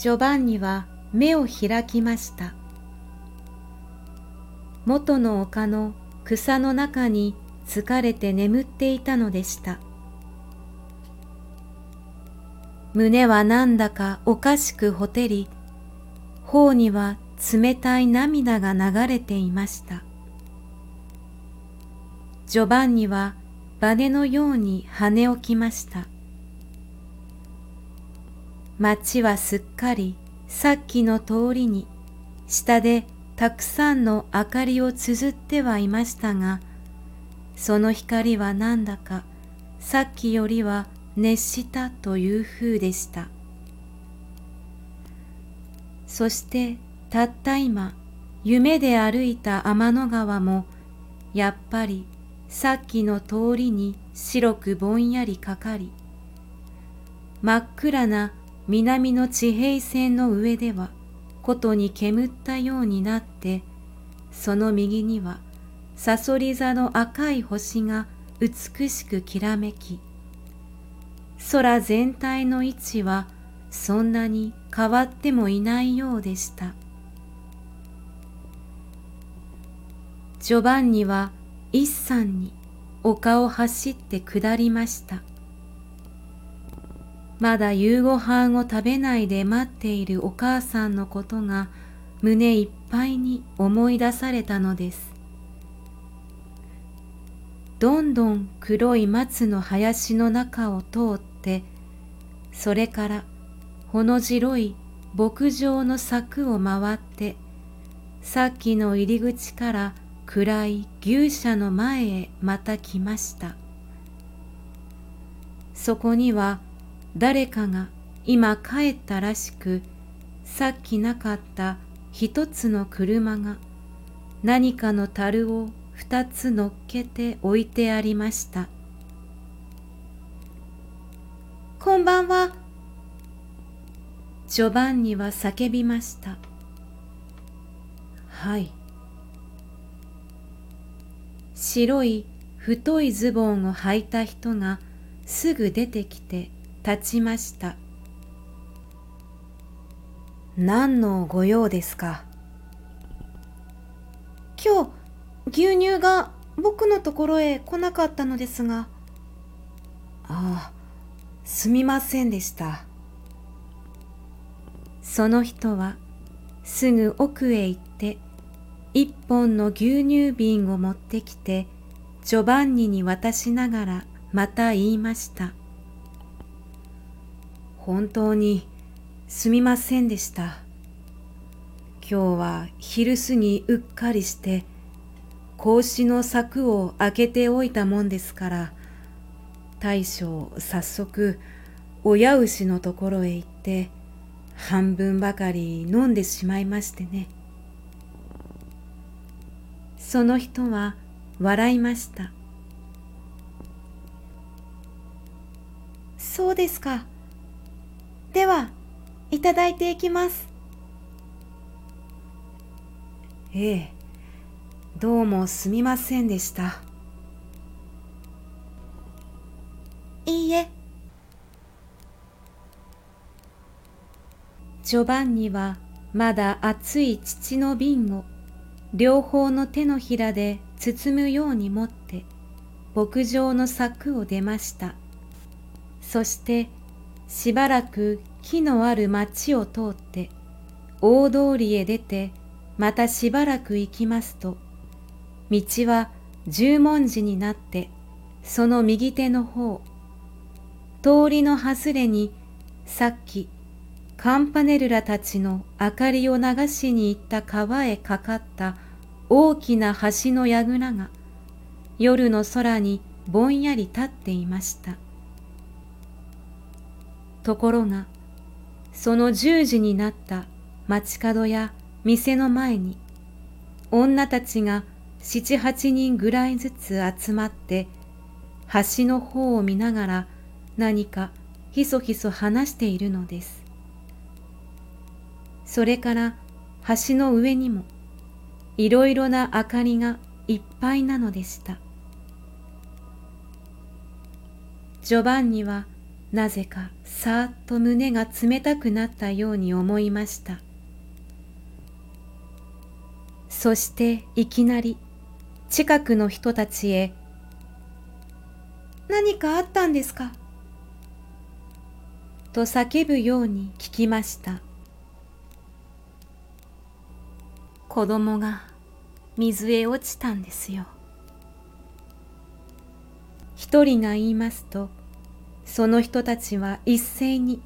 ジョバンニは目を開きました。元の丘の草の中に疲れて眠っていたのでした。胸はなんだかおかしくほてり、頬には冷たい涙が流れていました。ジョバンニはバネのように跳ね起きました。町はすっかりさっきの通りに下でたくさんの明かりを綴ってはいましたが、その光はなんだかさっきよりは熱したという風でした。そしてたった今夢で歩いた天の川もやっぱりさっきの通りに白くぼんやりかかり真っ暗な南の地平線の上ではことに煙ったようになってその右にはさそり座の赤い星が美しくきらめき空全体の位置はそんなに変わってもいないようでした。ジョバンニは一山に丘を走って下りました。まだ夕ご飯を食べないで待っているお母さんのことが胸いっぱいに思い出されたのです。どんどん黒い松の林の中を通ってそれからほの白い牧場の柵を回ってさっきの入り口から暗い牛舎の前へまた来ました。そこには誰かが今帰ったらしくさっきなかった一つの車が何かの樽を二つ乗っけて置いてありました。こんばんは。ジョバンニは叫びました。はい。白い太いズボンを履いた人がすぐ出てきて立ちました。何のご用ですか？今日牛乳が僕のところへ来なかったのですが。ああ、すみませんでした。その人はすぐ奥へ行って一本の牛乳瓶を持ってきてジョバンニに渡しながらまた言いました。本当にすみませんでした。今日は昼過ぎうっかりして格子の柵を開けておいたもんですから大将早速親牛のところへ行って半分ばかり飲んでしまいましてね。その人は笑いました。そうですか。ではいただいていきますええどうもすみませんでした。いいえ。ジョバンニはまだ熱い乳の瓶を両方の手のひらで包むように持って牧場の柵を出ました。そしてしばらく木のある町を通って大通りへ出てまたしばらく行きますと道は十文字になってその右手の方通りの外れにさっきカンパネルラたちの明かりを流しに行った川へかかった大きな橋の櫓が夜の空にぼんやり立っていました。ところがその十時になった街角や店の前に女たちが七八人ぐらいずつ集まって橋の方を見ながら何かひそひそ話しているのです。それから橋の上にもいろいろな明かりがいっぱいなのでした。ジョバンニはなぜかさーっと胸が冷たくなったように思いました。そしていきなり近くの人たちへ「何かあったんですか?」と叫ぶように聞きました。子供が水へ落ちたんですよ。一人が言いますとその人たちは一斉に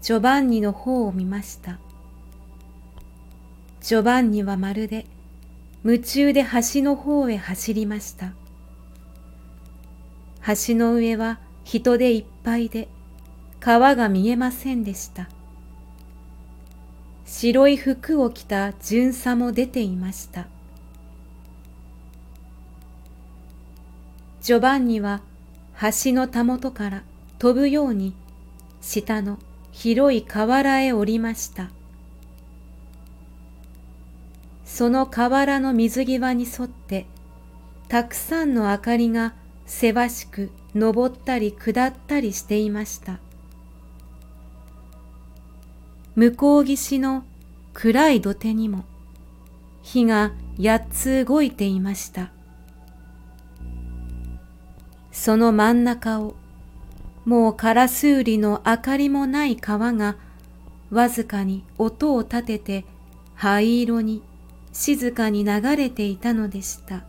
ジョバンニの方を見ました。ジョバンニはまるで夢中で橋の方へ走りました。橋の上は人でいっぱいで川が見えませんでした。白い服を着た巡査も出ていました。ジョバンニは橋のたもとから飛ぶように下の広い河原へ降りました。その河原の水際に沿ってたくさんの明かりがせわしく登ったり下ったりしていました。向こう岸の暗い土手にも火が八つ動いていました。その真ん中をもうカラスウリの明かりもない川がわずかに音を立てて灰色に静かに流れていたのでした。